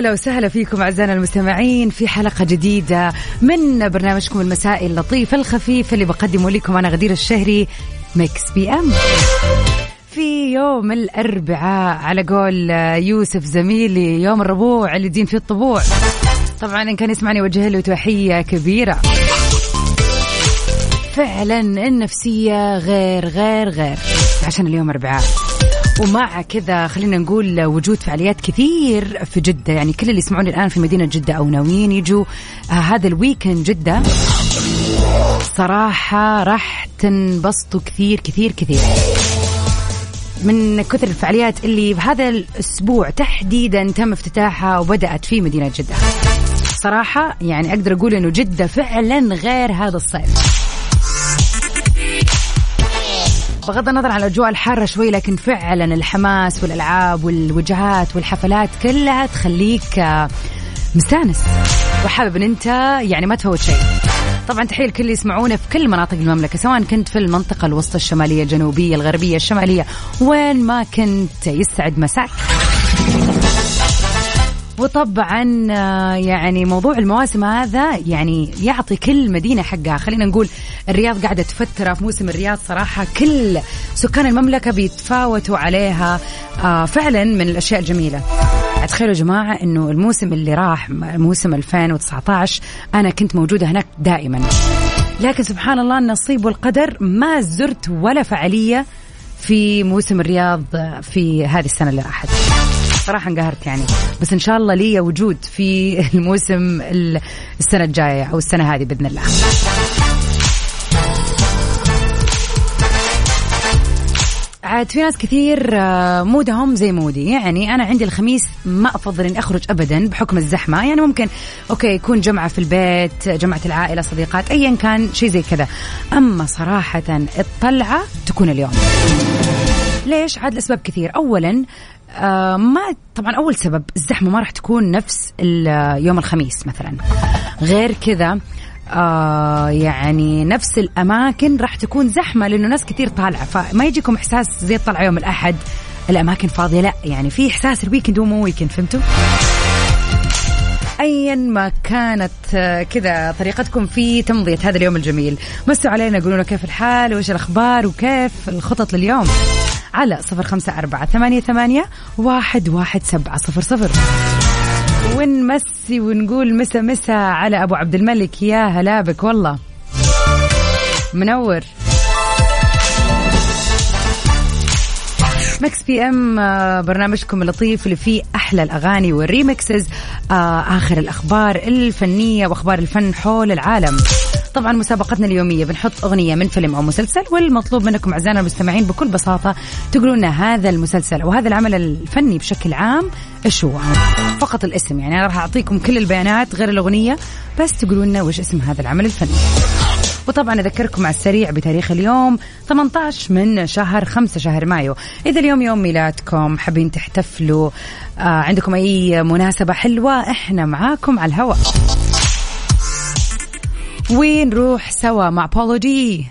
هلا وسهلا فيكم أعزائنا المستمعين في حلقة جديدة من برنامجكم المسائي اللطيف الخفيف اللي بقدمه لكم أنا غدير الشهري Mix PM. في يوم الأربعاء على قول يوسف زميلي يوم الربوع اللي يدين فيه الطبوع. طبعا إن كان يسمعني وجه له تحية كبيرة. فعلا النفسية غير غير غير عشان اليوم أربعاء. ومع كذا خلينا نقول وجود فعاليات كثير في جدة. يعني كل اللي يسمعوني الآن في مدينة جدة أو ناويين يجوا آه هذا الويكند جدة. صراحة راح تنبسطوا كثير كثير كثير. من كثر الفعاليات اللي بهذا الأسبوع تحديدا تم افتتاحها وبدأت في مدينة جدة. صراحة يعني أقدر أقول أنه جدة فعلا غير هذا الصيف. بغض النظر عن الأجواء الحارة شوي لكن فعلا الحماس والألعاب والوجهات والحفلات كلها تخليك آه، مستانس. وحابب إن أنت يعني ما تفوت شيء. طبعا تحية لكل اللي يسمعونا في كل مناطق المملكة سواء كنت في المنطقة الوسطى الشمالية الجنوبية الغربية الشمالية وين ما كنت. يسعد مساك. وطبعا آه، يعني موضوع المواسم هذا يعني يعطي كل مدينة حقها. خلينا نقول الرياض قاعدة تفتر في موسم الرياض صراحة. كل سكان المملكة بيتفاوتوا عليها آه، فعلا من الأشياء الجميلة. تخيلوا يا جماعة إنه الموسم اللي راح موسم 2019 أنا كنت موجودة هناك دائما. لكن سبحان الله النصيب والقدر ما زرت ولا فعالية في موسم الرياض في هذه السنة اللي راحت. صراحة انقهرت يعني. بس إن شاء الله لي وجود في الموسم ال- السنة الجاية أو السنة هذه بإذن الله. عاد في ناس كثير آه، mood هم زي mood ي. يعني أنا عندي الخميس ما أفضل إني أخرج ابدا بحكم الزحمة. يعني ممكن okay يكون جمعة في البيت جمعة العائلة صديقات ايا كان شيء زي كذا. أما صراحة الطلعة تكون اليوم. ليش؟ عاد لأسباب كثير، اولا آه ما طبعا أول سبب الزحمة ما راح تكون نفس يوم الخميس مثلا. غير كذا آه يعني نفس الأماكن راح تكون زحمة لأنه ناس كثير طالعة فما يجيكم إحساس زي الطلعه يوم الأحد الأماكن فاضية لا يعني في إحساس ال weekend هو مو weekend فهمتوا؟ ايا ما كانت آه، كذا طريقتكم في تمضية هذا اليوم الجميل. مسوا علينا قولوا كيف الحال وإيش الأخبار وكيف الخطط لليوم؟ على صفر خمسة أربعة ثمانية, ثمانية واحد, واحد سبعة صفر صفر. ونمسي ونقول مسا مسا على أبو عبد الملك. يا هلا بك والله. منور. Mix PM آه، برنامجكم اللطيف اللي فيه أحلى الأغاني وال remixes آه، آخر الأخبار الفنية وأخبار الفن حول العالم. طبعا مسابقتنا اليومية بنحط أغنية من فيلم أو مسلسل والمطلوب منكم أعزائنا المستمعين بكل بساطة تقولوا لنا هذا المسلسل أو هذا العمل الفني بشكل عام إيش هو. فقط الاسم يعني أنا راح أعطيكم كل البيانات غير الأغنية بس تقولوا لنا وش اسم هذا العمل الفني. وطبعا أذكركم على السريع بتاريخ اليوم 18 من شهر 5 شهر مايو. إذا اليوم يوم ميلادكم حابين تحتفلوا آه عندكم أي مناسبة حلوة إحنا معاكم على الهواء. ونروح سوا مع بولو دي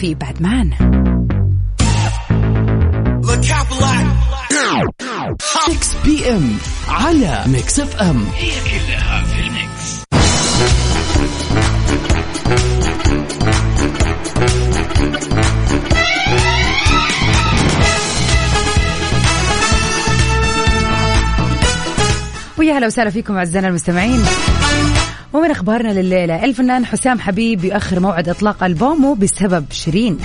في Batman. Mix PM على Mix FM. هي كلها في ال mix. ويا هلا وسهلا فيكم أعزائنا المستمعين ومن أخبارنا لليلة الفنان حسام حبيب يؤخر موعد إطلاق ألبومه بسبب شيرين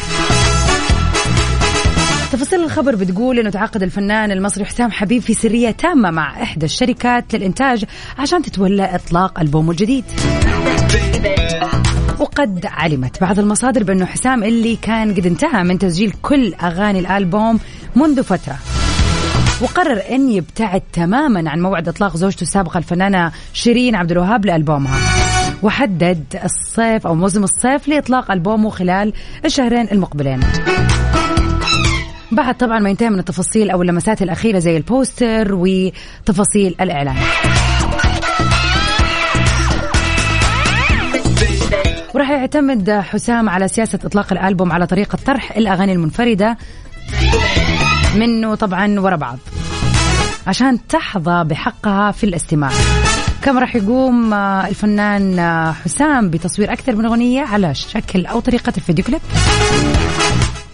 تفاصيل الخبر بتقول إنه تعاقد الفنان المصري حسام حبيب في سرية تامة مع إحدى الشركات للإنتاج عشان تتولى إطلاق ألبومه الجديد. وقد علمت بعض المصادر بأنه حسام اللي كان قد انتهى من تسجيل كل أغاني الألبوم منذ فترة. وقرر إن يبتعد تماما عن موعد إطلاق زوجته السابقة الفنانة شيرين عبد الوهاب لألبومها. وحدد الصيف أو موسم الصيف لإطلاق ألبومه خلال الشهرين المقبلين. بعد طبعا ما ينتهي من التفاصيل أو اللمسات الأخيرة زي البوستر وتفاصيل الإعلان. وراح يعتمد حسام على سياسة إطلاق الألبوم على طريقة طرح الأغاني المنفردة منه طبعا ورا بعض عشان تحظى بحقها في الاستماع. كما راح يقوم آه، الفنان آه، حسام بتصوير أكثر من أغنية على شكل أو طريقة الفيديو كليب.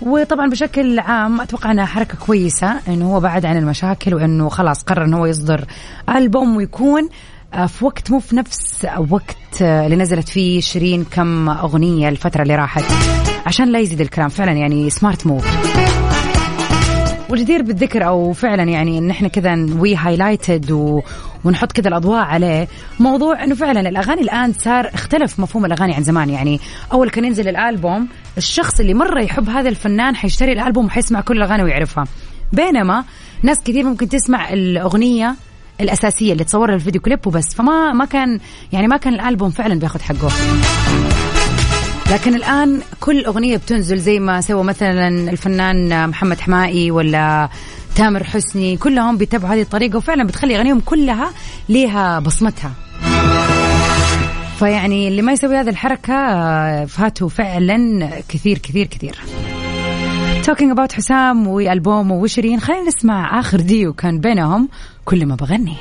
وطبعا بشكل عام أتوقع إنها حركة كويسة إنه هو بعد عن المشاكل وإنه خلاص قرر إنه هو يصدر ألبوم ويكون في وقت مو في نفس وقت اللي نزلت فيه شيرين كم أغنية الفترة اللي راحت. عشان لا يزيد الكلام فعلا يعني smart move والجدير بالذكر أو فعلا يعني ان إحنا كذا we highlighted و... ونحط كذا الأضواء عليه موضوع إنه فعلا الأغاني الآن صار اختلف مفهوم الأغاني عن زمان. يعني أول كان ينزل الألبوم الشخص اللي مرة يحب هذا الفنان حيشتري الألبوم وحيسمع كل الأغاني ويعرفها. بينما ناس كثير ممكن تسمع الأغنية الأساسية اللي تصورها الفيديو كليب وبس. فما ما كان يعني ما كان الألبوم فعلا بياخذ حقه. لكن الآن كل أغنية بتنزل زي ما سوى مثلا الفنان محمد حمائي ولا تامر حسني كلهم بيتبعوا هذه الطريقة وفعلا بتخلي أغانيهم كلها ليها بصمتها. فيعني اللي ما يسوي هذه الحركة فاته فعلا كثير كثير كثير. talking about حسام والبوم وشيرين خلينا نسمع آخر ديو كان بينهم. كل ما بغني.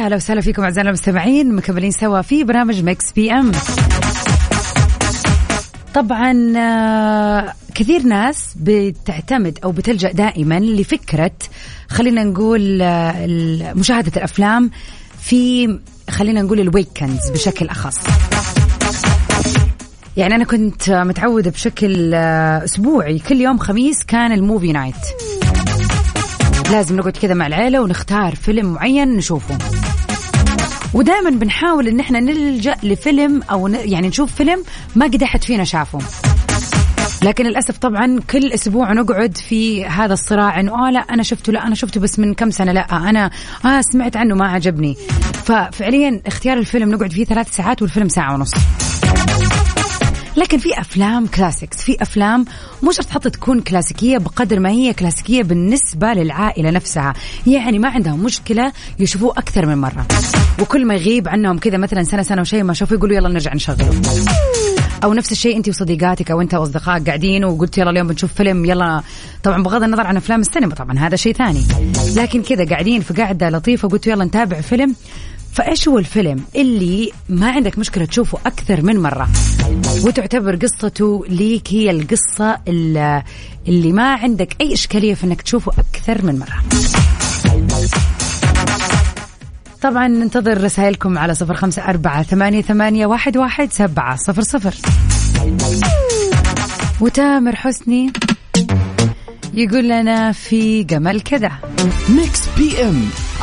ويا هلا وسهلا فيكم اعزائنا المستمعين مكملين سوا في برنامج Mix PM طبعا آه، كثير ناس بتعتمد أو بتلجأ دائما لفكرة خلينا نقول آه، مشاهدة الأفلام في خلينا نقول ال weekends بشكل أخص. يعني أنا كنت متعودة بشكل آه، أسبوعي كل يوم خميس كان ال movie night لازم نقعد كذا مع العيلة ونختار فيلم معين نشوفه. ودائما بنحاول إن إحنا نلجأ لفيلم أو يعني نشوف فيلم ما قد أحد فينا شافه. لكن للأسف طبعا كل أسبوع نقعد في هذا الصراع إنه آه لا أنا شفته لا أنا شفته بس من كم سنة لا أنا آه سمعت عنه ما عجبني. ففعليا اختيار الفيلم نقعد فيه ثلاث ساعات والفيلم ساعة ونص. لكن في أفلام كلاسيكس في أفلام مو شرط حتى تكون كلاسيكيه بقدر ما هي كلاسيكيه بالنسبة للعائلة نفسها. يعني ما عندهم مشكلة يشوفوه أكثر من مرة. وكل ما يغيب عنهم كذا مثلا سنة سنة وشيء ما شافوه يقولوا يلا نرجع نشغله أو نفس الشيء انت وصديقاتك أو أنت وأصدقائك قاعدين وقلت يلا اليوم بنشوف فيلم يلا. طبعا بغض النظر عن أفلام السينما طبعا هذا شيء ثاني. لكن كذا قاعدين في قاعدة لطيفة قلت يلا نتابع فيلم. فايش هو الفيلم اللي ما عندك مشكلة تشوفه أكثر من مرة؟ وتعتبر قصته ليك هي القصة اللي ما عندك أي إشكالية في إنك تشوفه أكثر من مرة. طبعا ننتظر رسائلكم على صفر خمسة أربعة ثمانية, ثمانية واحد, واحد سبعة صفر صفر. وتامر حسني يقول لنا في جمل كذا. Mix PM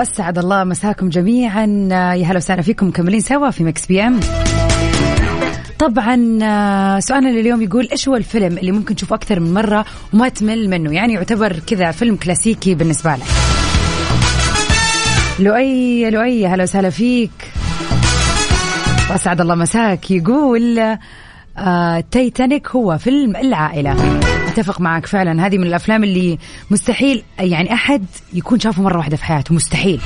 واسعد الله مساكم جميعا. يا هلا وسهلا فيكم مكملين سوا في Mix PM. طبعا آه، سؤالنا لليوم يقول إيش هو الفيلم اللي ممكن تشوفه أكثر من مرة وما تمل منه؟ يعني يعتبر كذا فيلم كلاسيكي بالنسبة لك. لؤي لؤي هلا وسهلا فيك. واسعد الله مساك. يقول آه تايتانيك هو فيلم العائلة. أتفق معك فعلا. هذه من الأفلام اللي مستحيل يعني أحد يكون شافه مرة واحدة في حياته. مستحيل.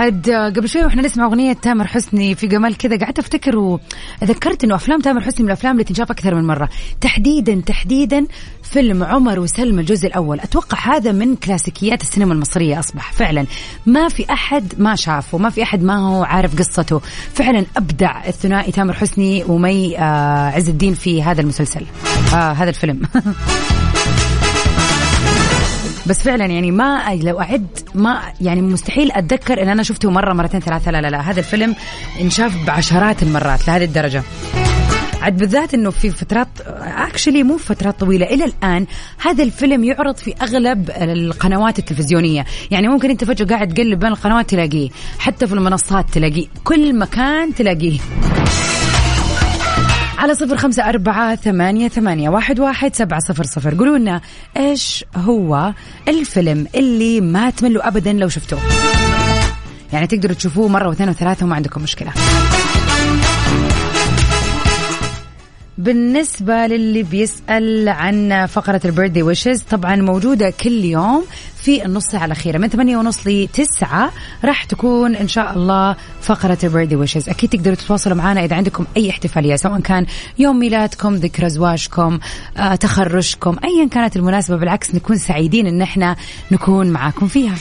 عاد قبل شوي وإحنا نسمع أغنية تامر حسني في جمال كذا قعدت أفتكر وذكرت إنه أفلام تامر حسني من الأفلام اللي تنشاف أكثر من مرة. تحديدا تحديدا فيلم عمر وسلمى الجزء الأول. أتوقع هذا من كلاسيكيات السينما المصرية أصبح فعلا. ما في أحد ما شافه ما في أحد ما هو عارف قصته. فعلا أبدع الثنائي تامر حسني ومي آه عز الدين في هذا المسلسل آه هذا الفيلم. بس فعلا يعني ما لو أعد ما يعني مستحيل أتذكر إن أنا شفته مرة مرتين ثلاثة. لا لا لا. هذا الفيلم انشاف بعشرات المرات لهذه الدرجة. عاد بالذات إنه في فترات اكشلي مو فترات طويلة إلى الآن هذا الفيلم يعرض في أغلب القنوات التلفزيونية. يعني ممكن أنت فجأة قاعد تقلب بين القنوات تلاقيه حتى في المنصات تلاقيه كل مكان تلاقيه. على صفر خمسة أربعة ثمانية, ثمانية واحد, واحد سبعة صفر صفر. قولوا لنا إيش هو الفيلم اللي ما تملوا أبدا لو شفتوه؟ يعني تقدروا تشوفوه مرة واثنين وثلاثة وما عندكم مشكلة. بالنسبة للي بيسأل عن فقرة البيرثدي ويشز طبعا موجودة كل يوم في النص ساعة الأخيرة من ثمانية ونص لتسعة راح تكون إن شاء الله فقرة البيرثدي ويشز. أكيد تقدروا تتواصلوا معنا إذا عندكم أي احتفالية سواء كان يوم ميلادكم ذكرى زواجكم آه، تخرجكم أيا كانت المناسبة. بالعكس نكون سعيدين إن إحنا نكون معاكم فيها.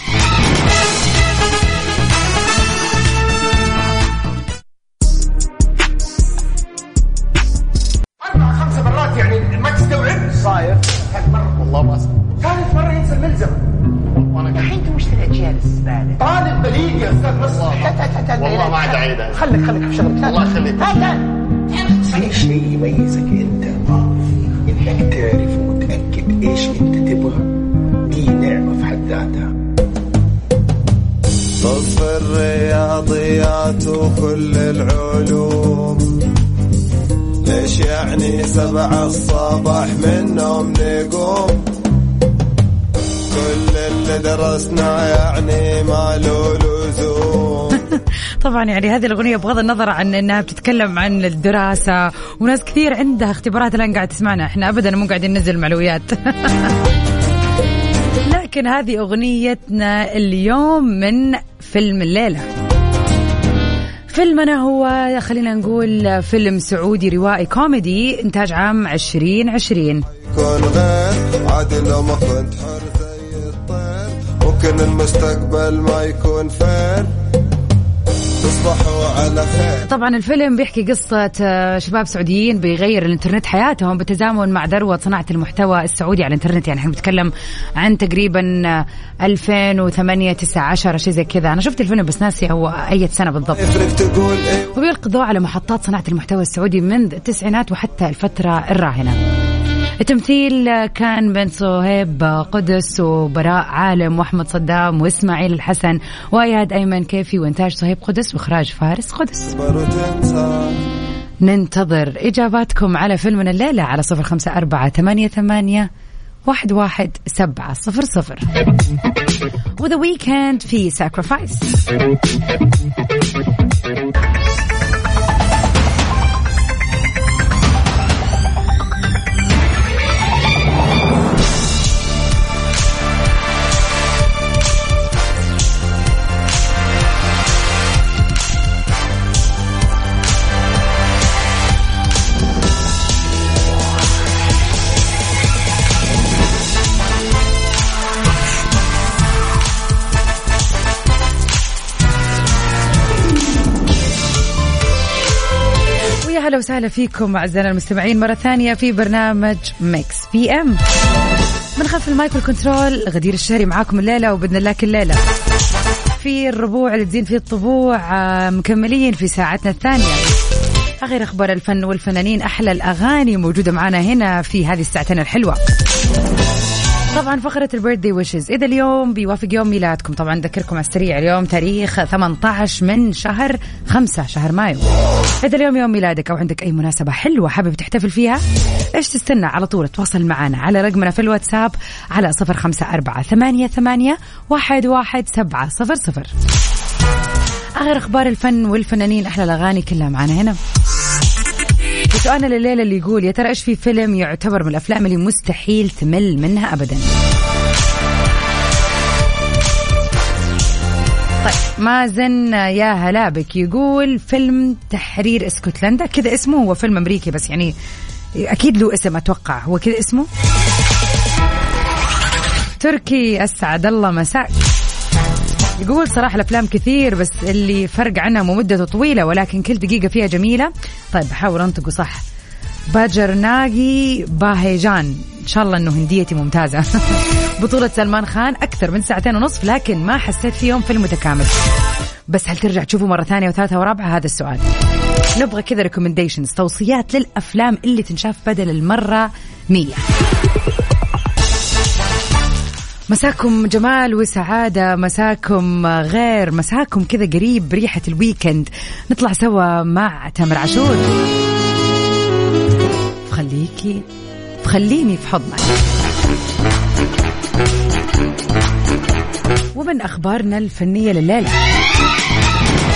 طالب بليد يا أستاذ بس والله. ما عاد اعيدها خليك خليك في شغلك الله يخليك في شيء يميزك أنت إنك تعرف ومتأكد إيش أنت تبغى. دي نعمة في حد ذاتها. صف الرياضيات وكل العلوم. ليش يعني سبعة الصباح من نوم نقوم؟ كل اللي درسنا يعني ما له لزوم. طبعا يعني هذه الأغنية بغض النظر عن أنها بتتكلم عن الدراسة وناس كثير عندها اختبارات الآن قاعد تسمعنا. إحنا أبدا مو قاعدين ننزل معلويات لكن هذه أغنيتنا اليوم من فيلم الليلة. فيلمنا هو خلينا نقول فيلم سعودي روائي كوميدي إنتاج عام 2020 كون غير عاد لو ما كنت الطير ممكن المستقبل ما يكون فين تصبحوا على خير. طبعا الفيلم بيحكي قصة آه، شباب سعوديين بيغير الانترنت حياتهم بالتزامن مع ذروة صناعة المحتوى السعودي على الانترنت. يعني إحنا بنتكلم عن تقريبا آه، 2008 9 10 شيء زي كذا. أنا شفت الفيلم بس ناسي هو أي سنة بالضبط. إيه؟ وبيلقي الضوء على محطات صناعة المحتوى السعودي منذ التسعينات وحتى الفترة الراهنة. التمثيل كان بين صهيب قدس وبراء عالم وأحمد صدام وإسماعيل الحسن وأياد أيمن كيفي وإنتاج صهيب قدس وإخراج فارس قدس. ننتظر إجاباتكم على فيلمنا الليلة على صفر خمسة أربعة ثمانية ثمانية واحد واحد سبعة صفر صفر. و The Weeknd في Sacrifice وسهلا فيكم أعزائنا المستمعين مرة ثانية في برنامج Mix PM من خلف المايك والكنترول غدير الشهري معاكم الليلة وبإذن الله كل ليلة. في الربوع اللي تزين فيه الطبوع آه، مكملين في ساعتنا الثانية. غير أخبار الفن والفنانين أحلى الأغاني موجودة معنا هنا في هذه الساعتين الحلوة. طبعا فقرة ال birthday wishes إذا اليوم بيوافق يوم ميلادكم طبعا أذكركم على السريع. اليوم تاريخ 18 من شهر 5 شهر مايو. إذا اليوم يوم ميلادك أو عندك أي مناسبة حلوة حابب تحتفل فيها إيش تستنى؟ على طول تواصل معنا على رقمنا في الواتساب على 054 ثمانية ثمانية واحد واحد سبعة صفر صفر. آخر أخبار الفن والفنانين أحلى الأغاني كلها معنا هنا. سؤالنا لليلة اللي يقول يا ترى إيش في فيلم يعتبر من الأفلام اللي مستحيل تمل منها ابدا؟ طيب مازن يا هلا بك يقول فيلم تحرير اسكتلندا. كذا اسمه هو فيلم أمريكي بس يعني أكيد له اسم أتوقع. هو كذا اسمه؟ تركي أسعد الله مساك. يقول صراحة الأفلام كثير بس اللي فرق عنها مدته طويلة ولكن كل دقيقة فيها جميلة. طيب بحاول أنطقه صح. باجرناغي باهيجان. إن شاء الله أنه هنديتي ممتازة. بطولة سلمان خان أكثر من ساعتين ونصف لكن ما حسيت فيهم فيلم متكامل بس هل ترجع تشوفه مرة ثانية وثالثة ورابعة؟ هذا السؤال. نبغى كذا recommendations توصيات للأفلام اللي تنشاف بدل المرة مية. مساكم جمال وسعادة مساكم غير مساكم كذا قريب ريحة ال weekend. نطلع سوا مع تامر عاشور. خليكي خليني في حضنك. ومن أخبارنا الفنية لليلة.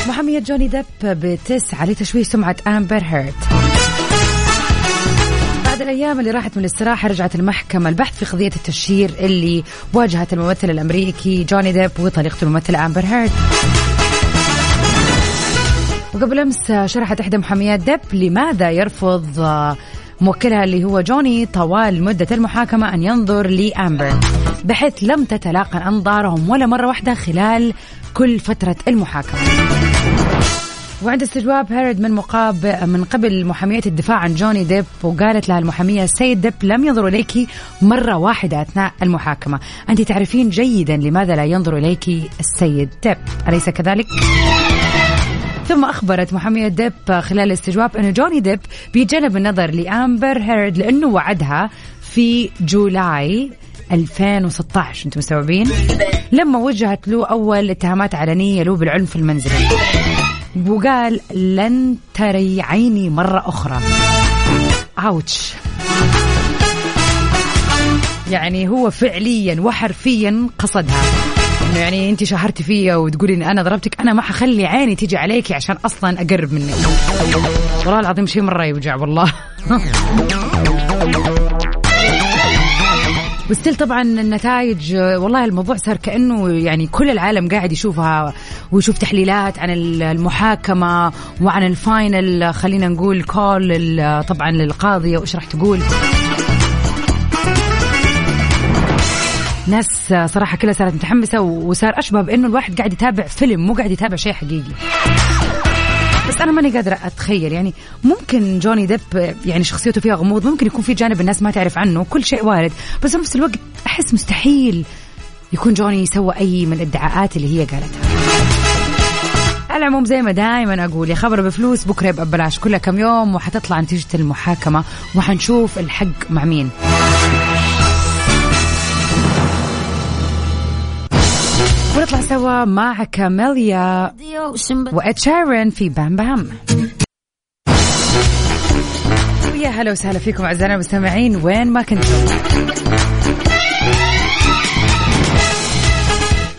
محامية جوني ديب بتسعى لتشويه سمعة أمبر هيرت بعد الأيام اللي راحت من الاستراحة رجعت المحكمة البحث في قضية التشهير اللي واجهت الممثل الأمريكي جوني ديب وطليقته الممثلة أمبر هيرت وقبل أمس شرحت إحدى محاميات ديب لماذا يرفض موكلها اللي هو جوني طوال مدة المحاكمة أن ينظر لأمبر. بحيث لم تتلاقى أنظارهم ولا مرة واحدة خلال كل فترة المحاكمة. وعند استجواب هيرد من مقا من قبل محامية الدفاع عن جوني ديب وقالت لها المحامية السيد ديب لم ينظر إليك مرة واحدة أثناء المحاكمة. أنت تعرفين جيدا لماذا لا ينظر إليك السيد ديب. أليس كذلك؟ ثم أخبرت محامية ديب خلال الاستجواب أن جوني ديب بيتجنب النظر لأمبر هيرد لأنه وعدها في July 2016 أنتم مستوعبين؟ لما وجهت له أول اتهامات علنية له بالعنف المنزلي. وقال لن تري عيني مرة أخرى. ouch يعني هو فعليا وحرفيا قصدها. يعني أنت شهرتي فيا وتقولي ان أنا ضربتك أنا ما حخلي عيني تيجي عليكي عشان أصلا أقرب منك. والله العظيم شيء مرة يوجع والله. و still طبعا النتائج والله الموضوع صار كأنه يعني كل العالم قاعد يشوفها ويشوف تحليلات عن المحاكمة وعن ال final. خلينا نقول call طبعا للقاضيه وايش راح تقول. ناس صراحة كلها صارت متحمسة وصار أشبه بأنه الواحد قاعد يتابع فيلم مو قاعد يتابع شيء حقيقي. بس أنا ماني قادرة أتخيل. يعني ممكن جوني ديب يعني شخصيته فيها غموض ممكن يكون في جانب الناس ما تعرف عنه كل شيء وارد. بس في نفس الوقت أحس مستحيل يكون جوني سوى أي من الإدعاءات اللي هي قالتها. على العموم زي ما دائما أقول يا خبر بفلوس بكرة يبقى ببلاش. كلها كم يوم وحتطلع نتيجة المحاكمة وحنشوف الحق مع مين. ونطلع سوا مع كاميليا وإد شيرن في بام بام. ويا هلا وسهلا فيكم أعزائنا المستمعين وين ما كنتم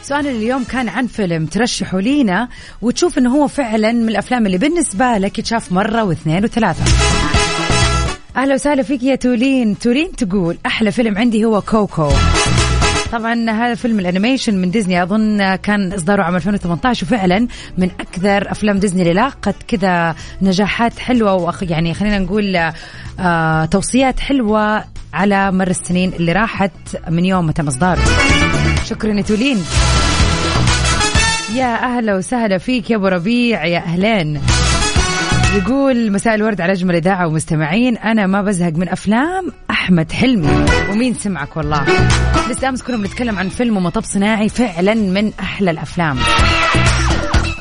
سؤالنا اليوم كان عن فيلم ترشحوا لينا وتشوف إنه هو فعلا من الأفلام اللي بالنسبة لك يتشاف مرة واثنين وثلاثة. أهلا وسهلا فيك يا تولين. تولين تقول أحلى فيلم عندي هو Coco. طبعا هذا فيلم ال animation من ديزني. أظن كان إصداره عام 2018 وفعلا من أكثر أفلام ديزني اللي لاقت كذا نجاحات حلوة وأخ يعني خلينا نقول آه توصيات حلوة على مر السنين اللي راحت من يوم ما تم إصداره. شكرا تولين. يا أهلا وسهلا فيك يا أبو ربيع يا أهلين. يقول مساء الورد على أجمل إذاعة ومستمعين. أنا ما بزهق من أفلام أحمد حلمي. ومين سمعك والله؟ لسه أمس كنا بنتكلم عن فيلم مطب صناعي فعلا من أحلى الأفلام.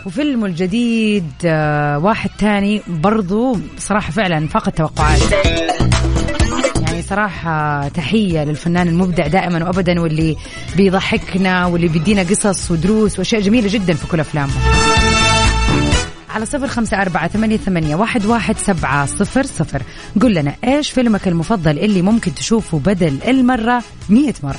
وفيلمه الجديد آه، واحد تاني برضو صراحة فعلا فاق التوقعات. يعني صراحة تحية للفنان المبدع دائما وأبدا واللي بيضحكنا واللي بيدينا قصص ودروس وأشياء جميلة جدا في كل أفلامه. على صفر خمسة أربعة ثمانية, ثمانية واحد, واحد سبعة صفر صفر. قل لنا إيش فيلمك المفضل اللي ممكن تشوفه بدل المرة مية مرة؟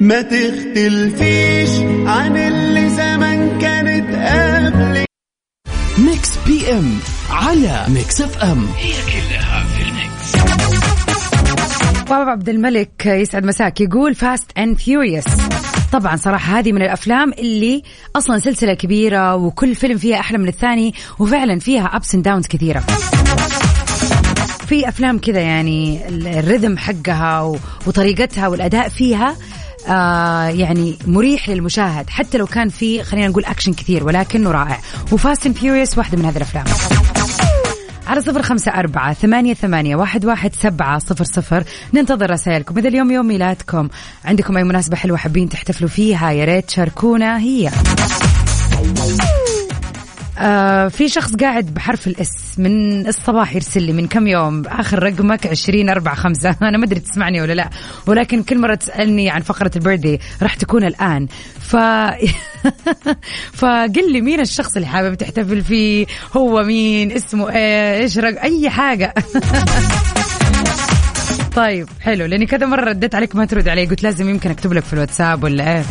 ما تختلفيش عن اللي زمان كانت قبل Mix PM على Mix FM. هي كلها في ال Mix. بابا عبد الملك يسعد مساك يقول Fast and Furious طبعا صراحة هذه من الأفلام اللي أصلا سلسلة كبيرة وكل فيلم فيها أحلى من الثاني وفعلا فيها ups and downs كثيرة. في أفلام كذا يعني ال rhythm حقها وطريقتها والأداء فيها آه يعني مريح للمشاهد. حتى لو كان في خلينا نقول أكشن كثير ولكنه رائع. و Fast and Furious واحدة من هذه الأفلام. على صفر خمسة أربعة ثمانية, ثمانية واحد, واحد سبعة صفر صفر. ننتظر رسائلكم. إذا اليوم يوم ميلادكم عندكم أي مناسبة حلوة حابين تحتفلوا فيها يا ريت تشاركونا هي. آه في شخص قاعد بحرف ال S من الصباح يرسل لي من كم يوم آخر رقمك عشرين أربعة خمسة. أنا ما أدري تسمعني ولا لا. ولكن كل مرة تسألني عن فقرة البيرثدي راح تكون الآن. ف فقل لي مين الشخص اللي حابب تحتفل فيه؟ هو مين؟ اسمه إيش؟ رق... أي حاجة. طيب حلو. لأني كذا مرة رديت عليك ما ترد علي. قلت لازم يمكن أكتب لك في الواتساب ولا إيه؟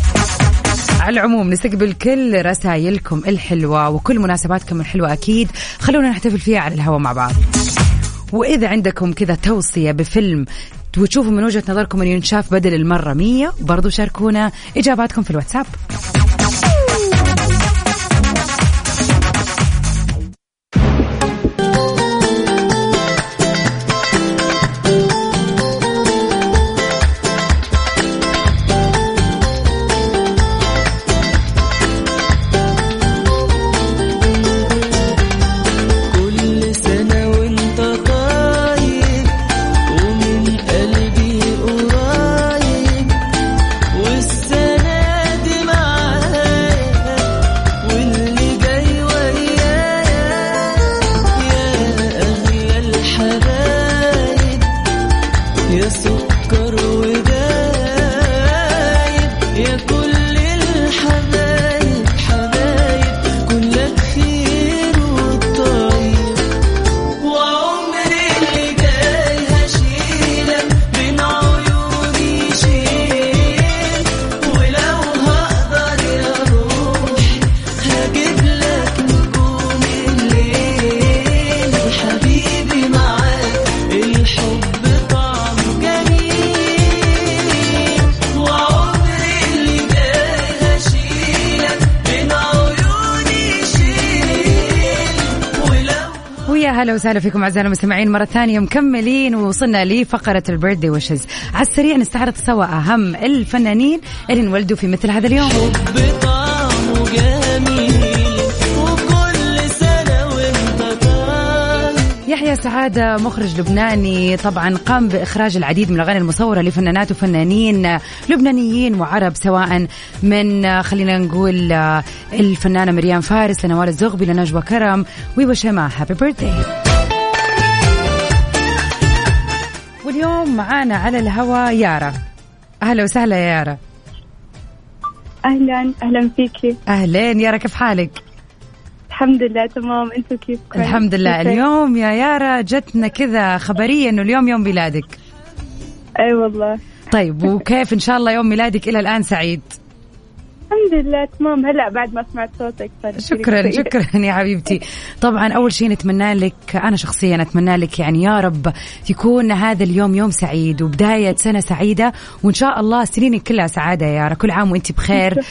على العموم نستقبل كل رسائلكم الحلوة وكل مناسباتكم الحلوة أكيد. خلونا نحتفل فيها على الهواء مع بعض. وإذا عندكم كذا توصية بفيلم وتشوفوا من وجهة نظركم أنه ينشاف بدل المرة مية برضو شاركونا. إجاباتكم في الواتساب. وسهلا فيكم اعزائنا المستمعين. مرة ثانية مكملين ووصلنا لفقرة البيرثدي ويشز. على السريع نستعرض سوا أهم الفنانين اللي انولدوا في مثل هذا اليوم. يحيى سعادة مخرج لبناني طبعا قام بإخراج العديد من الأغاني المصورة لفنانات وفنانين لبنانيين وعرب سواء من خلينا نقول الفنانة مريم فارس لنوال الزغبي لنجوى كرم وشيماء هابي بيرثدي واليوم معانا على الهوا يارا. أهلا وسهلا يا يارا. أهلا أهلا فيكي أهلين يارا كيف حالك؟ الحمد لله تمام. أنتم كيف؟ الحمد لله. اليوم يا يارا جتنا كذا خبريه إنه اليوم يوم ميلادك. أي أيوة والله. طيب وكيف إن شاء الله يوم ميلادك إلى الآن سعيد؟ الحمد لله تمام. هلا بعد ما سمعت صوتك شكرا شكرا يا حبيبتي. طبعا أول شيء نتمنى لك أنا شخصيا أتمنى لك يعني يا رب يكون هذا اليوم يوم سعيد وبداية سنة سعيدة وإن شاء الله سنينك كلها سعادة يا يارا كل عام وإنت بخير.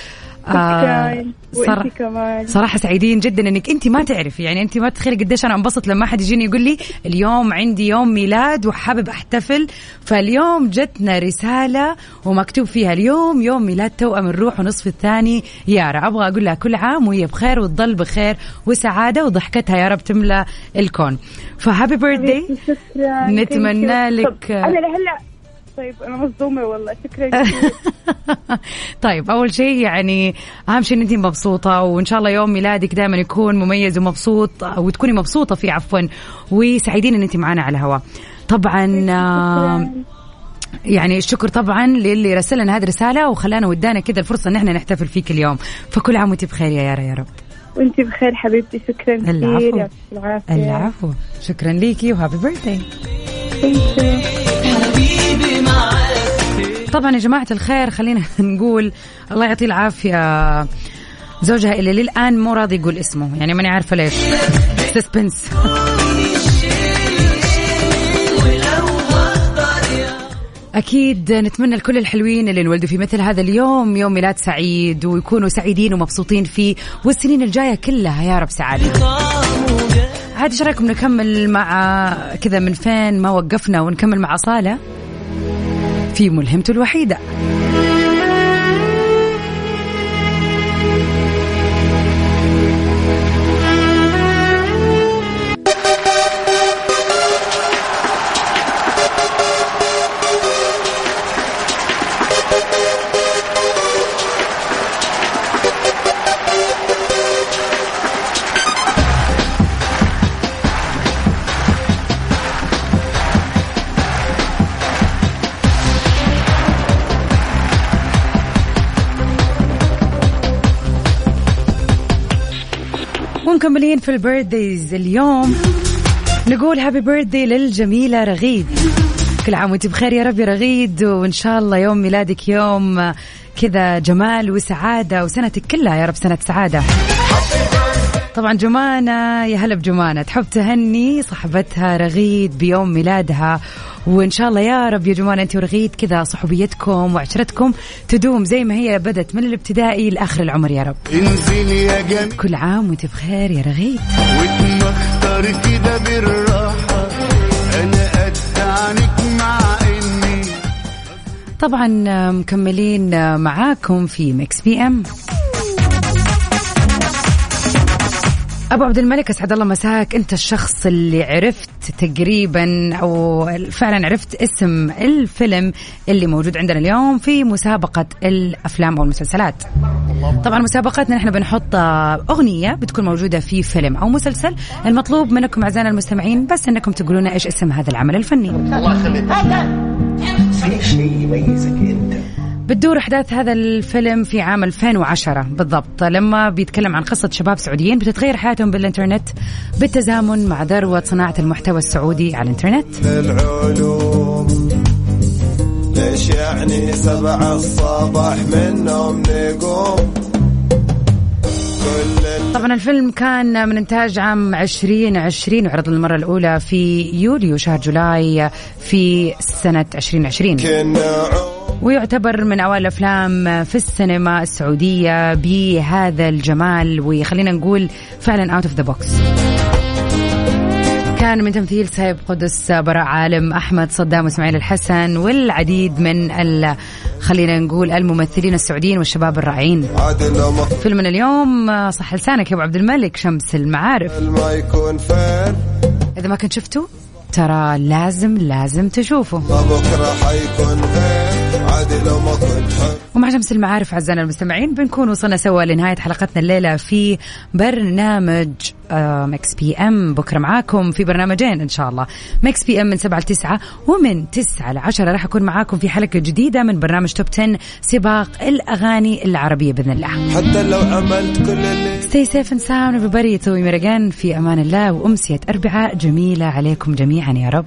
آه صراحة, كمان. صراحة سعيدين جدا إنك أنت ما تعرفي. يعني أنت ما تخيلي قديش أنا انبسط لما أحد يجيني يقول لي اليوم عندي يوم ميلاد وحابب أحتفل. فاليوم جتنا رسالة ومكتوب فيها اليوم يوم ميلاد توأم الروح ونصف الثاني. يارا أبغى أقول لها كل عام وهي بخير وتضل بخير وسعادة وضحكتها يا رب تملى الكون. فهابي بيرثدي نتمنى لك أنا لهلا طيب أنا مصدومة والله شكرا طيب أول شيء يعني أهم شيء إن انت مبسوطة وإن شاء الله يوم ميلادك دائما يكون مميز ومبسوط وتكوني مبسوطة فيه عفوا وسعيدين إن انت معنا على الهواء. طبعا آه، يعني الشكر طبعا للي رسل لنا هذه الرسالة وخلانا ودانا كذا الفرصة إن إحنا نحتفل فيك اليوم. فكل عام وانت بخير يا يارا يا رب. وانت بخير حبيبتي شكرا كثير العفو. العافية. العفو شكرا ليكي وهابي طبعا يا جماعة الخير خلينا نقول الله يعطيه العافية. زوجها اللي للآن مو راضي يقول اسمه يعني ماني عارفة ليش. سسبنس أكيد نتمنى لكل الحلوين اللي انولدوا في مثل هذا اليوم يوم ميلاد سعيد ويكونوا سعيدين ومبسوطين فيه والسنين الجاية كلها يا رب سعادة. عاد إيش رأيكم نكمل مع كذا من فين ما وقفنا ونكمل مع صالة في ملهمته الوحيدة؟ ومكملين في ال birthdays اليوم. نقول happy birthday للجميلة رغيد. كل عام وانت بخير يا رب يا رغيد وإن شاء الله يوم ميلادك يوم كذا جمال وسعادة وسنتك كلها يا رب سنة سعادة. طبعا جمانة يا هلا بجمانة. تحب تهني صاحبتها رغيد بيوم ميلادها؟ وإن شاء الله يا رب يا جمانة أنت ورغيد كذا صحوبيتكم وعشرتكم تدوم زي ما هي بدت من الابتدائي لآخر العمر يا رب. انزل يا جميل. كل عام وأنت بخير يا رغيد. واتمختر كده بالراحة أنا قد عنك طبعا مكملين معاكم في Mix PM أبو عبد الملك أسعد الله مساك. أنت الشخص اللي عرفت تقريبا أو فعلا عرفت اسم الفيلم اللي موجود عندنا اليوم في مسابقة الأفلام أو المسلسلات طبعا مسابقتنا نحن بنحط أغنية بتكون موجودة في فيلم أو مسلسل. المطلوب منكم أعزائنا المستمعين بس إنكم تقولون إيش اسم هذا العمل الفني. الله يخليك. في شيء يميزك أنت. بتدور أحداث هذا الفيلم في عام 2010 بالضبط. لما بيتكلم عن قصة شباب سعوديين بتتغير حياتهم بالإنترنت بالتزامن مع ذروة صناعة المحتوى السعودي على الإنترنت. العلوم ليش يعني سبع الصباح من نوم نقوم؟ كل طبعا الفيلم كان من إنتاج عام 2020 وعرض للمرة الأولى في يوليو شهر July في سنة 2020 كنا عوم ويعتبر من اوائل الافلام في السينما السعودية بهذا الجمال وخلينا نقول فعلا out of the box كان من تمثيل سايب قدس براء عالم أحمد صدام وإسماعيل الحسن والعديد من خلينا نقول الممثلين السعوديين والشباب الرائعين فيلمنا اليوم آه، صح لسانك يا أبو عبد الملك شمس المعارف. إذا ما كنت شفته ترى لازم لازم تشوفه بكره حيكون غير عاد لو ما كنت حر. ومع شمس المعارف أعزائنا المستمعين بنكون وصلنا سوا لنهاية حلقتنا الليلة في برنامج آه، Mix PM. بكرة معاكم في برنامجين إن شاء الله. Mix PM من 7 ل 9 ومن 9 ل 10 راح أكون معاكم في حلقة جديدة من برنامج Top 10 سباق الأغاني العربية بإذن الله. حتى لو عملت كل اللي safe and sound everybody. توي مرقان في أمان الله وأمسية أربعاء. جميلة عليكم جميعا يا رب.